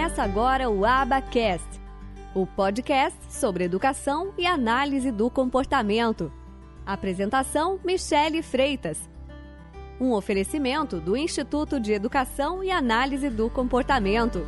Começa agora o Abacast, o podcast sobre educação e análise do comportamento. Apresentação: Michele Freitas. Um oferecimento do Instituto de Educação e Análise do Comportamento.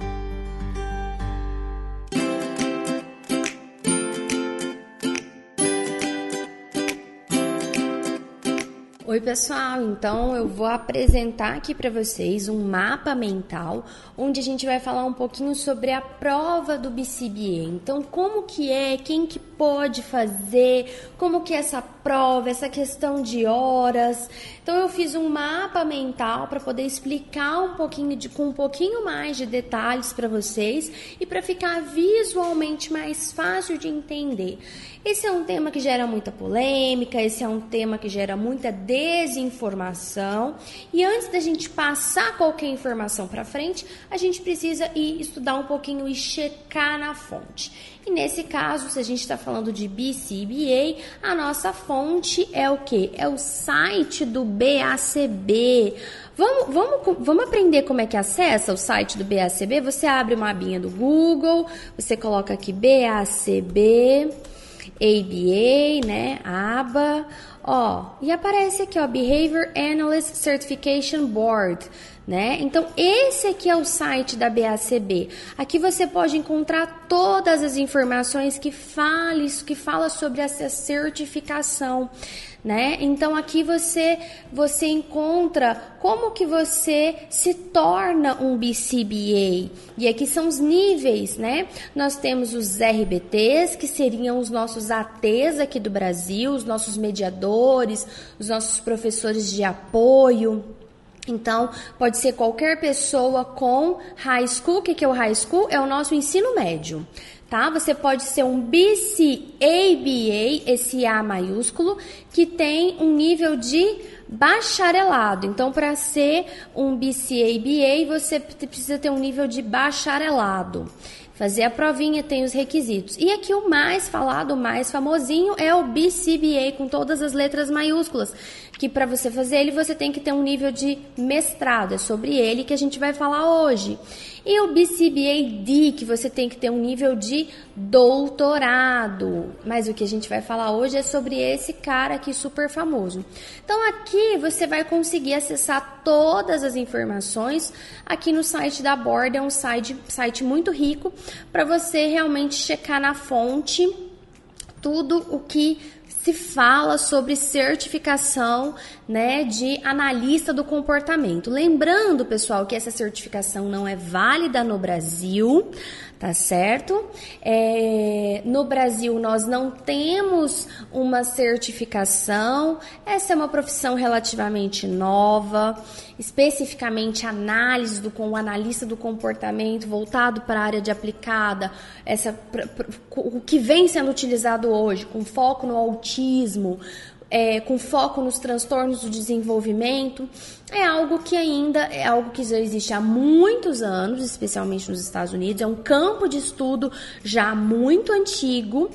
Oi, pessoal. Então eu vou apresentar aqui para vocês um mapa mental onde a gente vai falar um pouquinho sobre a prova do BCBA. Então, como que é, quem que pode fazer, como que é essa prova, essa questão de horas. Então eu fiz um mapa mental para poder explicar um pouquinho de com um pouquinho mais de detalhes para vocês e para ficar visualmente mais fácil de entender. Esse é um tema que gera muita polêmica, esse é um tema que gera muita desinformação. E antes da gente passar qualquer informação para frente, a gente precisa ir estudar um pouquinho e checar na fonte. E nesse caso, se a gente está falando de BCBA, a nossa fonte é o que? É o site do BACB. Vamos, vamos, vamos aprender como é que acessa o site do BACB? Você abre uma abinha do Google, você coloca aqui BACB, ABA, né? Aba. Ó, e aparece aqui, ó, Behavior Analyst Certification Board né? Então, esse aqui é o site da BACB. Aqui você pode encontrar todas as informações que fala, que fala sobre essa certificação, né? Então, aqui você você encontra como que você se torna um BCBA. E aqui são os níveis, né? Nós temos os RBTs, que seriam os nossos ATs aqui do Brasil, os nossos mediadores, os nossos professores de apoio, então, pode ser qualquer pessoa com high school. O que é o high school? É o nosso ensino médio. Tá? Você pode ser um BCABA, esse A maiúsculo, que tem um nível de bacharelado. Então, para ser um BCABA, você precisa ter um nível de bacharelado. Fazer a provinha tem os requisitos. E aqui o mais falado, o mais famosinho é o BCBA com todas as letras maiúsculas, que para você fazer ele você tem que ter um nível de mestrado. É sobre ele que a gente vai falar hoje. E o BCBAD, que você tem que ter um nível de doutorado. Mas o que a gente vai falar hoje é sobre esse cara aqui super famoso. Então aqui você vai conseguir acessar todas as informações aqui no site da Borda, é um site, site muito rico para você realmente checar na fonte tudo o que se fala sobre certificação né, de analista do comportamento. Lembrando, pessoal, que essa certificação não é válida no Brasil, tá certo? É, no Brasil nós não temos uma certificação, essa é uma profissão relativamente nova, especificamente análise do com o analista do comportamento voltado para a área de aplicada, essa o que vem sendo utilizado hoje, com foco no autismo, é, com foco nos transtornos do desenvolvimento, é algo que ainda é algo que já existe há muitos anos, especialmente nos Estados Unidos, é um campo de estudo já muito antigo.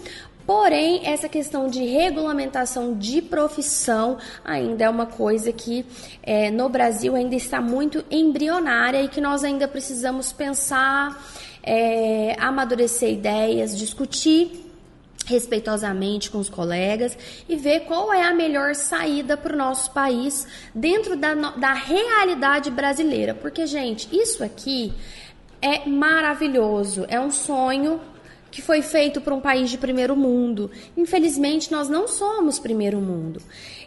Porém, essa questão de regulamentação de profissão ainda é uma coisa que é, no Brasil ainda está muito embrionária e que nós ainda precisamos pensar, é, amadurecer ideias, discutir respeitosamente com os colegas e ver qual é a melhor saída para o nosso país dentro da, da realidade brasileira. Porque, gente, isso aqui é maravilhoso, é um sonho que foi feito para um país de primeiro mundo. Infelizmente, nós não somos primeiro mundo.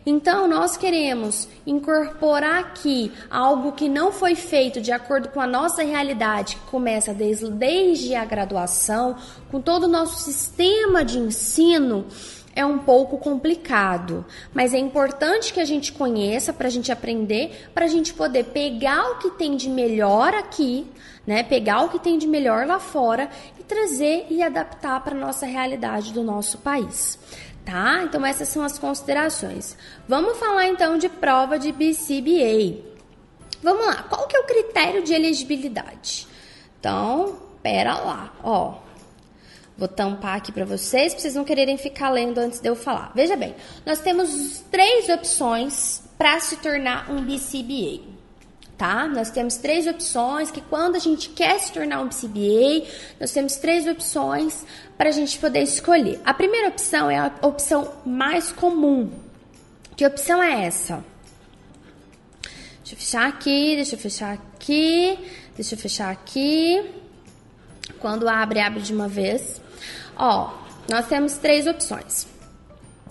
Então, nós queremos incorporar aqui algo que não foi feito de acordo com a nossa realidade, que começa desde, desde a graduação, com todo o nosso sistema de ensino é um pouco complicado, mas é importante que a gente conheça para a gente aprender, para a gente poder pegar o que tem de melhor aqui, né? Pegar o que tem de melhor lá fora trazer e adaptar para nossa realidade do nosso país. Tá? Então essas são as considerações. Vamos falar então de prova de BCBA. Vamos lá. Qual que é o critério de elegibilidade? Então, pera lá, ó. Vou tampar aqui para vocês, para vocês não quererem ficar lendo antes de eu falar. Veja bem, nós temos três opções para se tornar um BCBA. Tá? Nós temos três opções que quando a gente quer se tornar um PCBA, nós temos três opções para a gente poder escolher. A primeira opção é a opção mais comum. Que opção é essa? Deixa eu fechar aqui, deixa eu fechar aqui, deixa eu fechar aqui. Quando abre, abre de uma vez. Ó, nós temos três opções.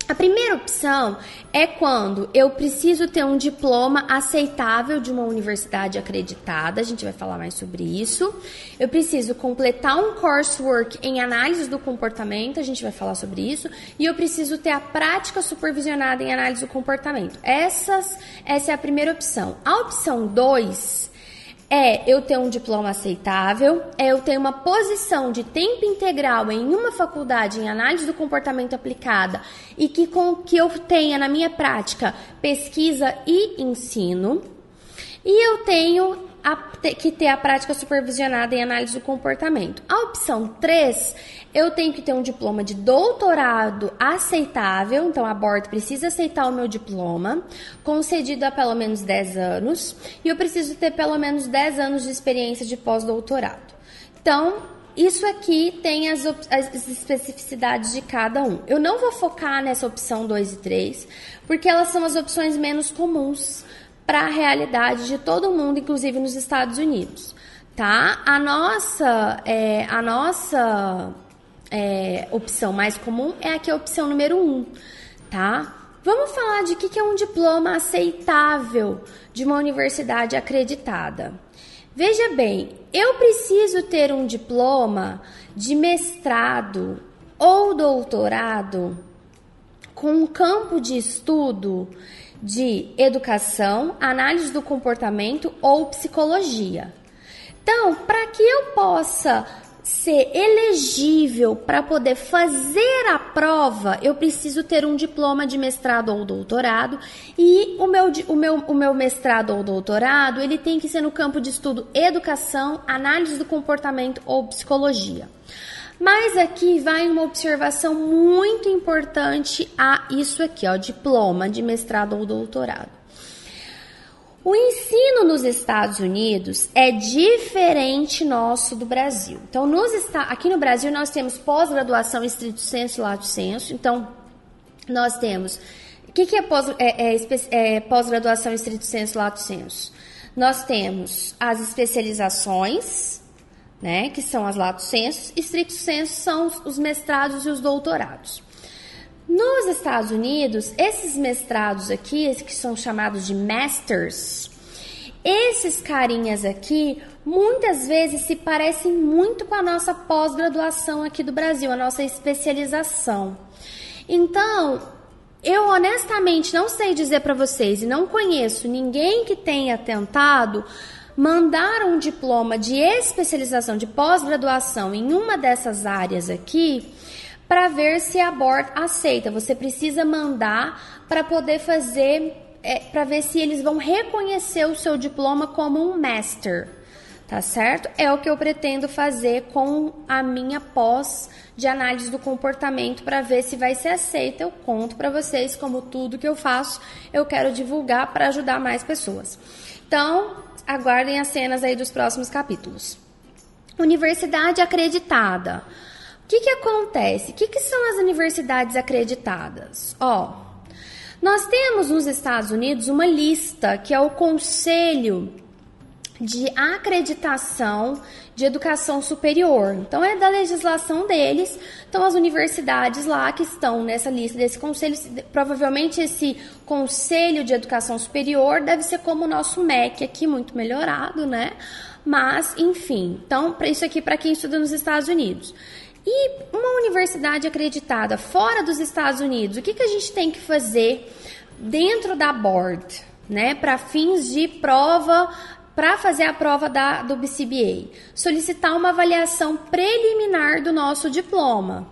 A primeira opção é quando eu preciso ter um diploma aceitável de uma universidade acreditada, a gente vai falar mais sobre isso. Eu preciso completar um coursework em análise do comportamento, a gente vai falar sobre isso. E eu preciso ter a prática supervisionada em análise do comportamento. Essas, essa é a primeira opção. A opção 2 é eu ter um diploma aceitável, é eu ter uma posição de tempo integral em uma faculdade em análise do comportamento aplicada e que com que eu tenha na minha prática pesquisa e ensino. E eu tenho a, que ter a prática supervisionada em análise do comportamento. A opção 3, eu tenho que ter um diploma de doutorado aceitável, então a board precisa aceitar o meu diploma, concedido há pelo menos 10 anos, e eu preciso ter pelo menos 10 anos de experiência de pós-doutorado. Então, isso aqui tem as, as, especificidades de cada um. Eu não vou focar nessa opção 2 e 3, porque elas são as opções menos comuns para a realidade de todo mundo, inclusive nos Estados Unidos, tá? A nossa, é, a nossa é, opção mais comum é aqui a opção número um, tá? Vamos falar de que, que é um diploma aceitável de uma universidade acreditada. Veja bem, eu preciso ter um diploma de mestrado ou doutorado com um campo de estudo de educação, análise do comportamento ou psicologia. Então, para que eu possa ser elegível para poder fazer a prova, eu preciso ter um diploma de mestrado ou doutorado e o meu, o meu, o meu mestrado ou doutorado ele tem que ser no campo de estudo educação, análise do comportamento ou psicologia. Mas aqui vai uma observação muito importante a isso aqui, ó, diploma de mestrado ou doutorado. O ensino nos Estados Unidos é diferente nosso do Brasil. Então, nos, aqui no Brasil nós temos pós-graduação estrito senso e lato senso. Então, nós temos o que, que é, pós, é, é, é pós-graduação estrito senso e lato senso? Nós temos as especializações, né, que são as lato sensus, estricto senso são os mestrados e os doutorados. Nos Estados Unidos, esses mestrados aqui, que são chamados de masters, esses carinhas aqui muitas vezes se parecem muito com a nossa pós-graduação aqui do Brasil, a nossa especialização. Então, eu honestamente não sei dizer para vocês e não conheço ninguém que tenha tentado mandar um diploma de especialização, de pós-graduação em uma dessas áreas aqui, para ver se a board aceita. Você precisa mandar para poder fazer, é, para ver se eles vão reconhecer o seu diploma como um master. Tá certo? É o que eu pretendo fazer com a minha pós de análise do comportamento para ver se vai ser aceita. Eu conto para vocês como tudo que eu faço, eu quero divulgar para ajudar mais pessoas. Então, aguardem as cenas aí dos próximos capítulos. Universidade acreditada. O que, que acontece? O que, que são as universidades acreditadas? Ó, nós temos nos Estados Unidos uma lista que é o Conselho de Acreditação de Educação Superior. Então, é da legislação deles. Então, as universidades lá que estão nessa lista desse conselho, provavelmente esse Conselho de Educação Superior deve ser como o nosso MEC aqui, muito melhorado, né? Mas, enfim, então, para isso aqui para quem estuda nos Estados Unidos. E uma universidade acreditada fora dos Estados Unidos, o que, que a gente tem que fazer dentro da board, né, para fins de prova para fazer a prova da, do BCBA, solicitar uma avaliação preliminar do nosso diploma.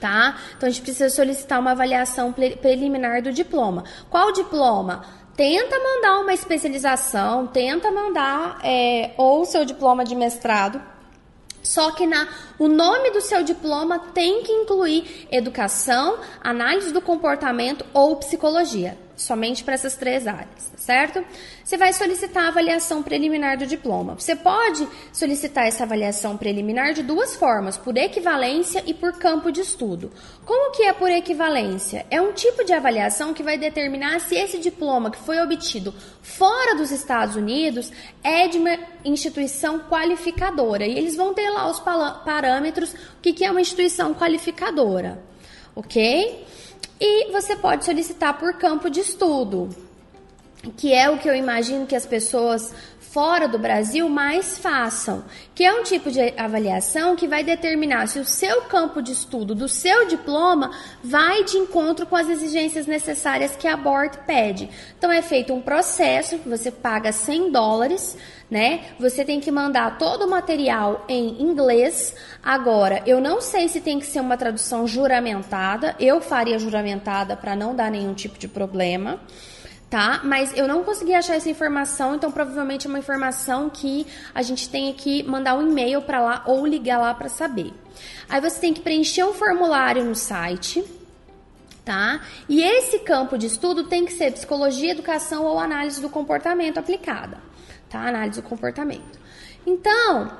Tá? Então a gente precisa solicitar uma avaliação preliminar do diploma. Qual diploma? Tenta mandar uma especialização, tenta mandar é, ou seu diploma de mestrado, só que na, o nome do seu diploma tem que incluir educação, análise do comportamento ou psicologia. Somente para essas três áreas, tá certo? Você vai solicitar a avaliação preliminar do diploma. Você pode solicitar essa avaliação preliminar de duas formas, por equivalência e por campo de estudo. Como que é por equivalência? É um tipo de avaliação que vai determinar se esse diploma que foi obtido fora dos Estados Unidos é de uma instituição qualificadora. E eles vão ter lá os parâmetros, o que, que é uma instituição qualificadora, ok? E você pode solicitar por campo de estudo, que é o que eu imagino que as pessoas fora do Brasil mais façam, que é um tipo de avaliação que vai determinar se o seu campo de estudo do seu diploma vai de encontro com as exigências necessárias que a board pede. Então é feito um processo, você paga 100 dólares né? Você tem que mandar todo o material em inglês. Agora, eu não sei se tem que ser uma tradução juramentada. Eu faria juramentada para não dar nenhum tipo de problema. Tá? Mas eu não consegui achar essa informação, então provavelmente é uma informação que a gente tem que mandar um e-mail para lá ou ligar lá para saber. Aí você tem que preencher um formulário no site, tá? E esse campo de estudo tem que ser psicologia, educação ou análise do comportamento aplicada tá? Análise do comportamento. Então,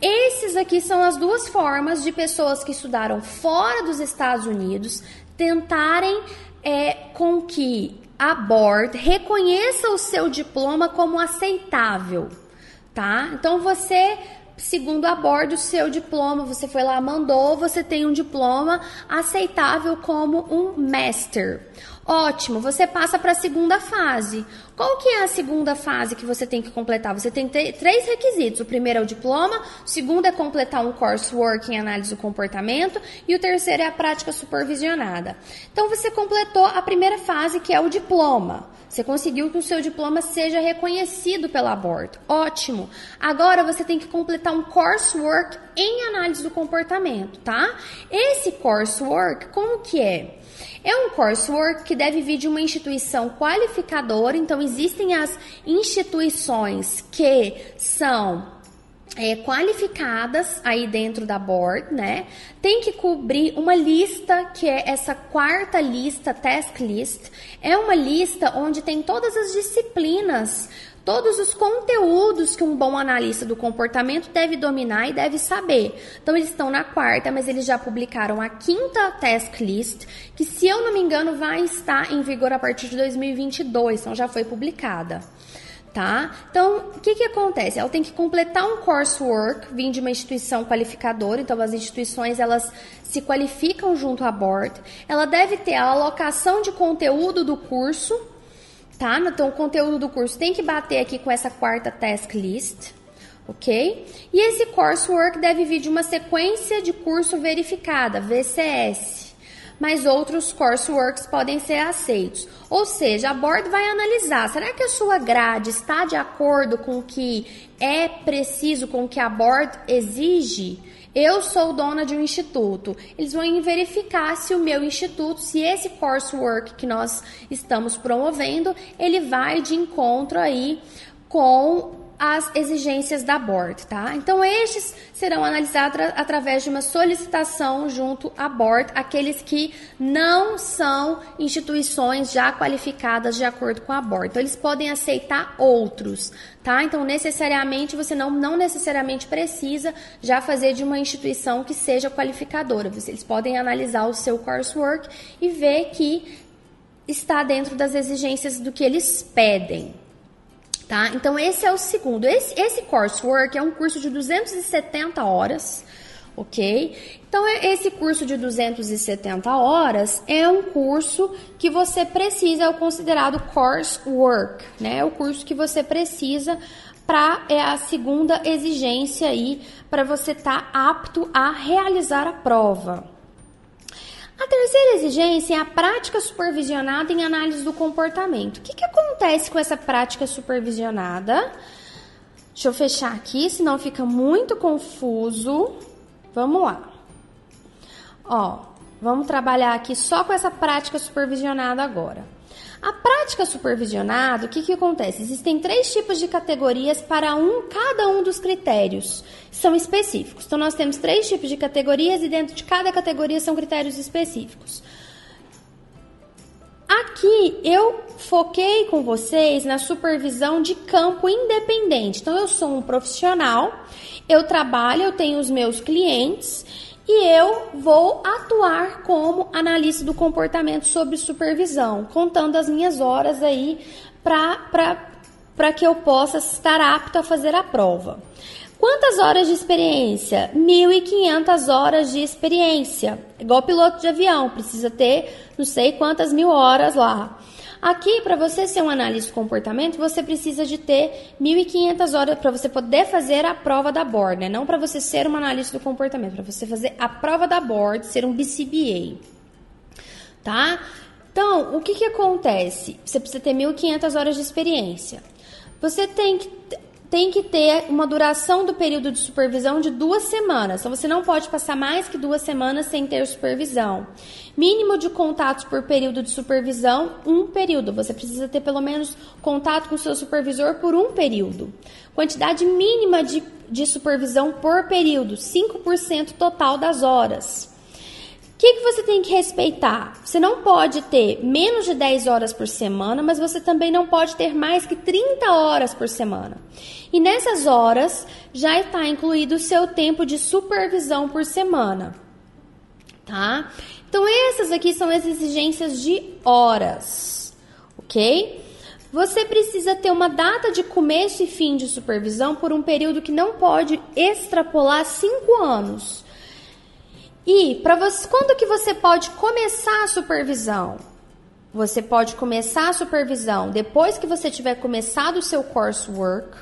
esses aqui são as duas formas de pessoas que estudaram fora dos Estados Unidos tentarem é, com que a board reconheça o seu diploma como aceitável, tá? Então você segundo a bordo o seu diploma, você foi lá, mandou, você tem um diploma aceitável como um master. Ótimo, você passa para a segunda fase. Qual que é a segunda fase que você tem que completar? Você tem três requisitos. O primeiro é o diploma, o segundo é completar um coursework em análise do comportamento e o terceiro é a prática supervisionada. Então você completou a primeira fase, que é o diploma. Você conseguiu que o seu diploma seja reconhecido pela board. Ótimo. Agora você tem que completar um coursework em análise do comportamento, tá? Esse coursework, como que é? É um coursework que deve vir de uma instituição qualificadora, então existem as instituições que são é, qualificadas aí dentro da board, né? Tem que cobrir uma lista que é essa quarta lista, task list. É uma lista onde tem todas as disciplinas todos os conteúdos que um bom analista do comportamento deve dominar e deve saber. Então, eles estão na quarta, mas eles já publicaram a quinta task list, que, se eu não me engano, vai estar em vigor a partir de 2022, então já foi publicada. Tá? Então, o que, que acontece? Ela tem que completar um coursework, vindo de uma instituição qualificadora, então as instituições elas se qualificam junto à board. Ela deve ter a alocação de conteúdo do curso, tá? Então, o conteúdo do curso tem que bater aqui com essa quarta task list, ok? E esse coursework deve vir de uma sequência de curso verificada, VCS. Mas outros courseworks podem ser aceitos. Ou seja, a board vai analisar: será que a sua grade está de acordo com o que é preciso, com o que a board exige? Eu sou dona de um instituto. Eles vão verificar se o meu instituto, se esse coursework que nós estamos promovendo, ele vai de encontro aí com as exigências da board, tá? Então estes serão analisados através de uma solicitação junto à board, aqueles que não são instituições já qualificadas de acordo com a board. Então eles podem aceitar outros, tá? Então necessariamente você não não necessariamente precisa já fazer de uma instituição que seja qualificadora. Eles podem analisar o seu coursework e ver que está dentro das exigências do que eles pedem, Tá? Então, esse é o segundo. Esse, esse coursework é um curso de 270 horas, ok? Então, é, esse curso de 270 horas é um curso que você precisa, é o considerado coursework, né? É o curso que você precisa para é a segunda exigência aí para você estar tá apto a realizar a prova. Terceira exigência é a prática supervisionada em análise do comportamento. O que, que acontece com essa prática supervisionada? Deixa eu fechar aqui, senão fica muito confuso. Vamos lá. Ó, vamos trabalhar aqui só com essa prática supervisionada agora. A prática supervisionada, o que, que acontece? Existem três tipos de categorias para um cada um dos critérios. São específicos. Então, nós temos três tipos de categorias e dentro de cada categoria são critérios específicos. aqui eu foquei com vocês na supervisão de campo independente. Então, eu sou um profissional, eu trabalho, eu tenho os meus clientes e eu vou atuar como analista do comportamento sobre supervisão, contando as minhas horas aí para que eu possa estar apto a fazer a prova. Quantas horas de experiência? 1.500 horas de experiência. Igual piloto de avião, precisa ter não sei quantas mil horas lá. Aqui, para você ser um analista de comportamento, você precisa de ter 1.500 horas para você poder fazer a prova da board, né? Não para você ser um analista do comportamento, para você fazer a prova da board, ser um BCBA. Tá? Então, o que que acontece? Você precisa ter 1.500 horas de experiência. Você tem que tem que ter uma duração do período de supervisão de duas semanas. Então, você não pode passar mais que duas semanas sem ter supervisão. Mínimo de contatos por período de supervisão, um período. Você precisa ter pelo menos contato com o seu supervisor por um período. Quantidade mínima de, de supervisão por período, 5% total das horas que, que você tem que respeitar? Você não pode ter menos de 10 horas por semana, mas você também não pode ter mais que 30 horas por semana. E nessas horas já está incluído o seu tempo de supervisão por semana. Tá? Então, essas aqui são as exigências de horas, ok? Você precisa ter uma data de começo e fim de supervisão por um período que não pode extrapolar 5 anos. E para quando que você pode começar a supervisão? Você pode começar a supervisão depois que você tiver começado o seu coursework.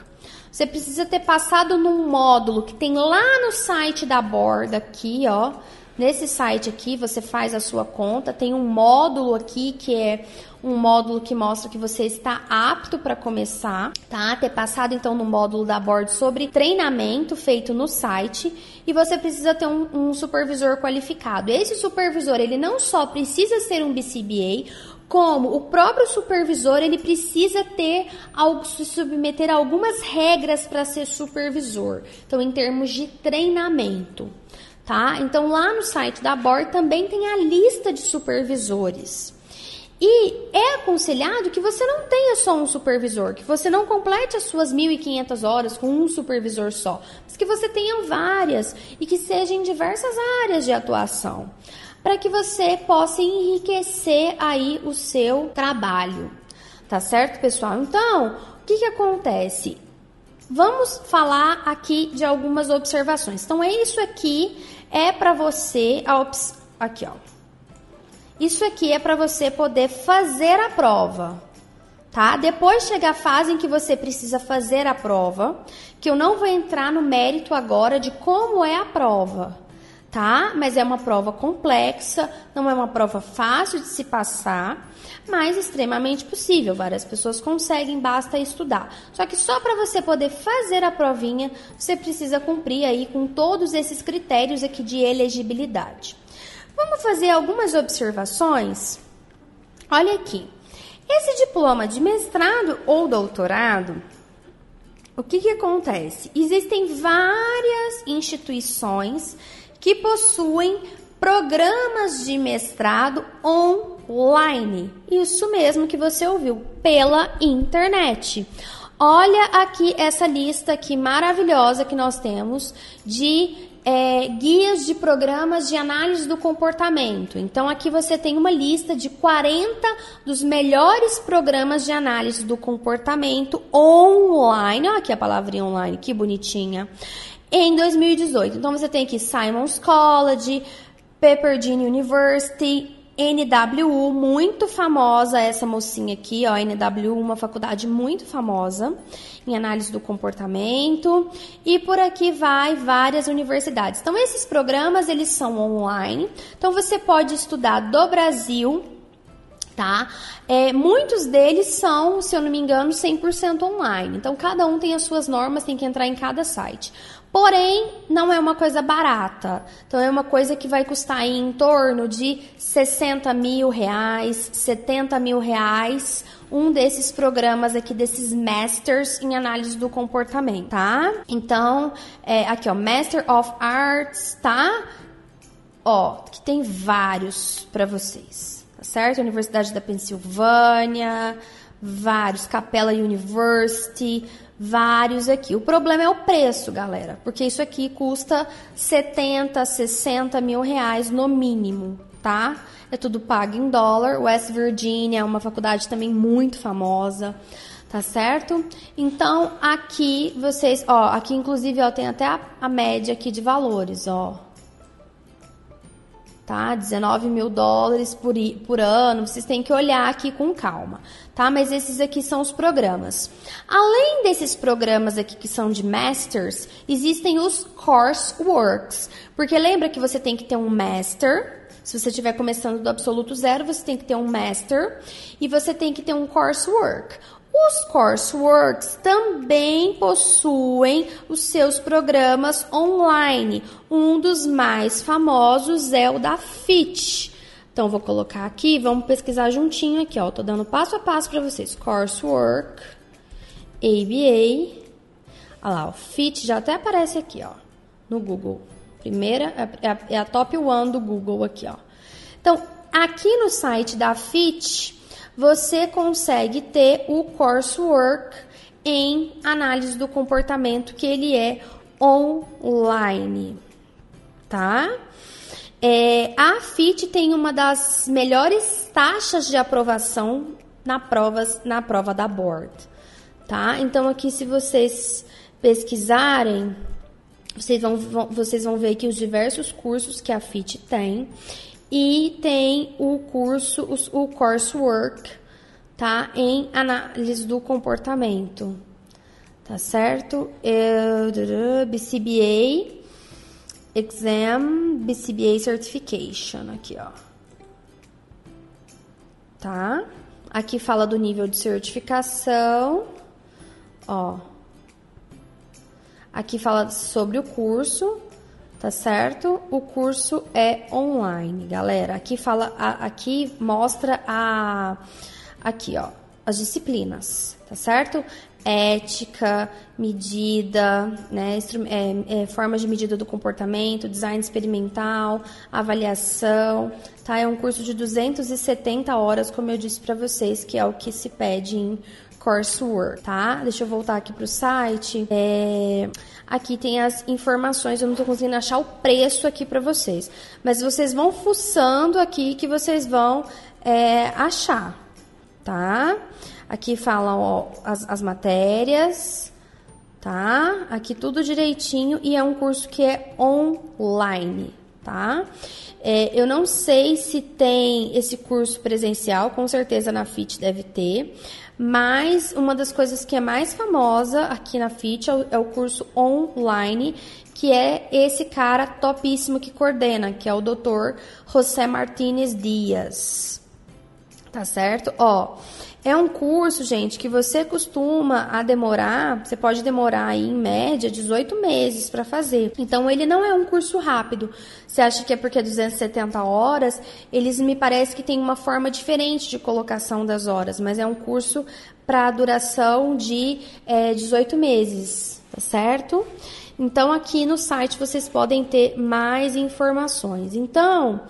Você precisa ter passado num módulo que tem lá no site da borda aqui, ó. Nesse site aqui, você faz a sua conta, tem um módulo aqui que é um módulo que mostra que você está apto para começar, tá? Ter passado então no módulo da board sobre treinamento feito no site e você precisa ter um, um supervisor qualificado. Esse supervisor, ele não só precisa ser um BCBA, como o próprio supervisor ele precisa ter algo se submeter a algumas regras para ser supervisor. Então, em termos de treinamento tá? Então lá no site da BOR também tem a lista de supervisores. E é aconselhado que você não tenha só um supervisor, que você não complete as suas 1.500 horas com um supervisor só, mas que você tenha várias e que sejam em diversas áreas de atuação, para que você possa enriquecer aí o seu trabalho. Tá certo, pessoal? Então, o que, que acontece? Vamos falar aqui de algumas observações. Então, é isso aqui é para você aqui, ó. Isso aqui é para você poder fazer a prova, tá? Depois chega a fase em que você precisa fazer a prova, que eu não vou entrar no mérito agora de como é a prova, tá? Mas é uma prova complexa, não é uma prova fácil de se passar, mas extremamente possível. Várias pessoas conseguem, basta estudar. Só que só para você poder fazer a provinha, você precisa cumprir aí com todos esses critérios aqui de elegibilidade. Vamos fazer algumas observações? Olha aqui. Esse diploma de mestrado ou doutorado, o que, que acontece? Existem várias instituições que possuem programas de mestrado online. Isso mesmo que você ouviu, pela internet. Olha aqui essa lista aqui maravilhosa que nós temos de é, guias de programas de análise do comportamento. Então, aqui você tem uma lista de 40 dos melhores programas de análise do comportamento online. Olha aqui a palavrinha online, que bonitinha em 2018. Então você tem aqui Simon's College, Pepperdine University, NWU, muito famosa essa mocinha aqui, ó, NWU, uma faculdade muito famosa em análise do comportamento, e por aqui vai várias universidades. Então esses programas eles são online. Então você pode estudar do Brasil, tá? É, muitos deles são, se eu não me engano, 100% online. Então cada um tem as suas normas, tem que entrar em cada site. Porém, não é uma coisa barata. Então, é uma coisa que vai custar em torno de 60 mil reais, 70 mil reais, um desses programas aqui, desses Masters em análise do comportamento, tá? Então, é, aqui, ó, Master of Arts, tá? Ó, que tem vários para vocês. tá certo? Universidade da Pensilvânia, vários, Capella University, vários aqui. O problema é o preço, galera, porque isso aqui custa 70, 60 mil reais no mínimo, tá? É tudo pago em dólar. West Virginia é uma faculdade também muito famosa, tá certo? Então, aqui vocês, ó, aqui inclusive, ó, tem até a, a média aqui de valores, ó tá? 19 mil dólares por, por ano, vocês têm que olhar aqui com calma, tá? Mas esses aqui são os programas. Além desses programas aqui que são de Masters, existem os Courseworks, porque lembra que você tem que ter um Master, se você estiver começando do absoluto zero, você tem que ter um Master e você tem que ter um Coursework. Os courseworks também possuem os seus programas online. Um dos mais famosos é o da FIT. Então, vou colocar aqui, vamos pesquisar juntinho aqui, ó. Tô dando passo a passo para vocês. Coursework, ABA. Olha lá, o FIT já até aparece aqui, ó, no Google. Primeira, é a, é a top one do Google aqui, ó. Então, aqui no site da FIT, você consegue ter o coursework em análise do comportamento, que ele é online, tá? É, a FIT tem uma das melhores taxas de aprovação na, provas, na prova da board, tá? Então, aqui, se vocês pesquisarem, vocês vão, vão, vocês vão ver que os diversos cursos que a FIT tem e tem o curso, o, coursework, tá? Em análise do comportamento, tá certo? BCBA Exam, BCBA Certification, aqui, ó. Tá? Aqui fala do nível de certificação, ó. Aqui fala sobre o curso, tá certo? O curso é online, galera. Aqui fala, aqui mostra a, aqui, ó, as disciplinas, tá certo? Ética, medida, né, é, é, formas de medida do comportamento, design experimental, avaliação, tá? É um curso de 270 horas, como eu disse para vocês, que é o que se pede em coursework, tá? Deixa eu voltar aqui pro site. É... Aqui tem as informações, eu não tô conseguindo achar o preço aqui para vocês. Mas vocês vão fuçando aqui que vocês vão é, achar, tá? Aqui falam ó, as, as matérias, tá? Aqui tudo direitinho e é um curso que é online, tá? É, eu não sei se tem esse curso presencial, com certeza na FIT deve ter, mas uma das coisas que é mais famosa aqui na FIT é o, é o curso online, que é esse cara topíssimo que coordena, que é o Dr. José Martínez Dias. Tá certo? Ó, é um curso, gente, que você costuma a demorar, você pode demorar aí em média 18 meses para fazer. Então ele não é um curso rápido. Você acha que é porque é 270 horas? Eles me parece que tem uma forma diferente de colocação das horas, mas é um curso para duração de é, 18 meses, tá certo? Então aqui no site vocês podem ter mais informações. Então,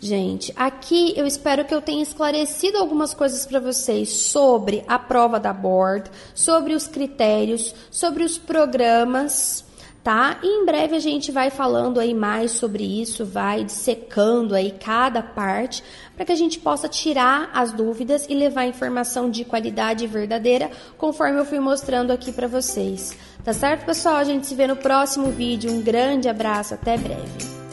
Gente, aqui eu espero que eu tenha esclarecido algumas coisas para vocês sobre a prova da board, sobre os critérios, sobre os programas, tá? E em breve a gente vai falando aí mais sobre isso, vai dissecando aí cada parte para que a gente possa tirar as dúvidas e levar informação de qualidade verdadeira, conforme eu fui mostrando aqui para vocês. Tá certo, pessoal? A gente se vê no próximo vídeo. Um grande abraço, até breve.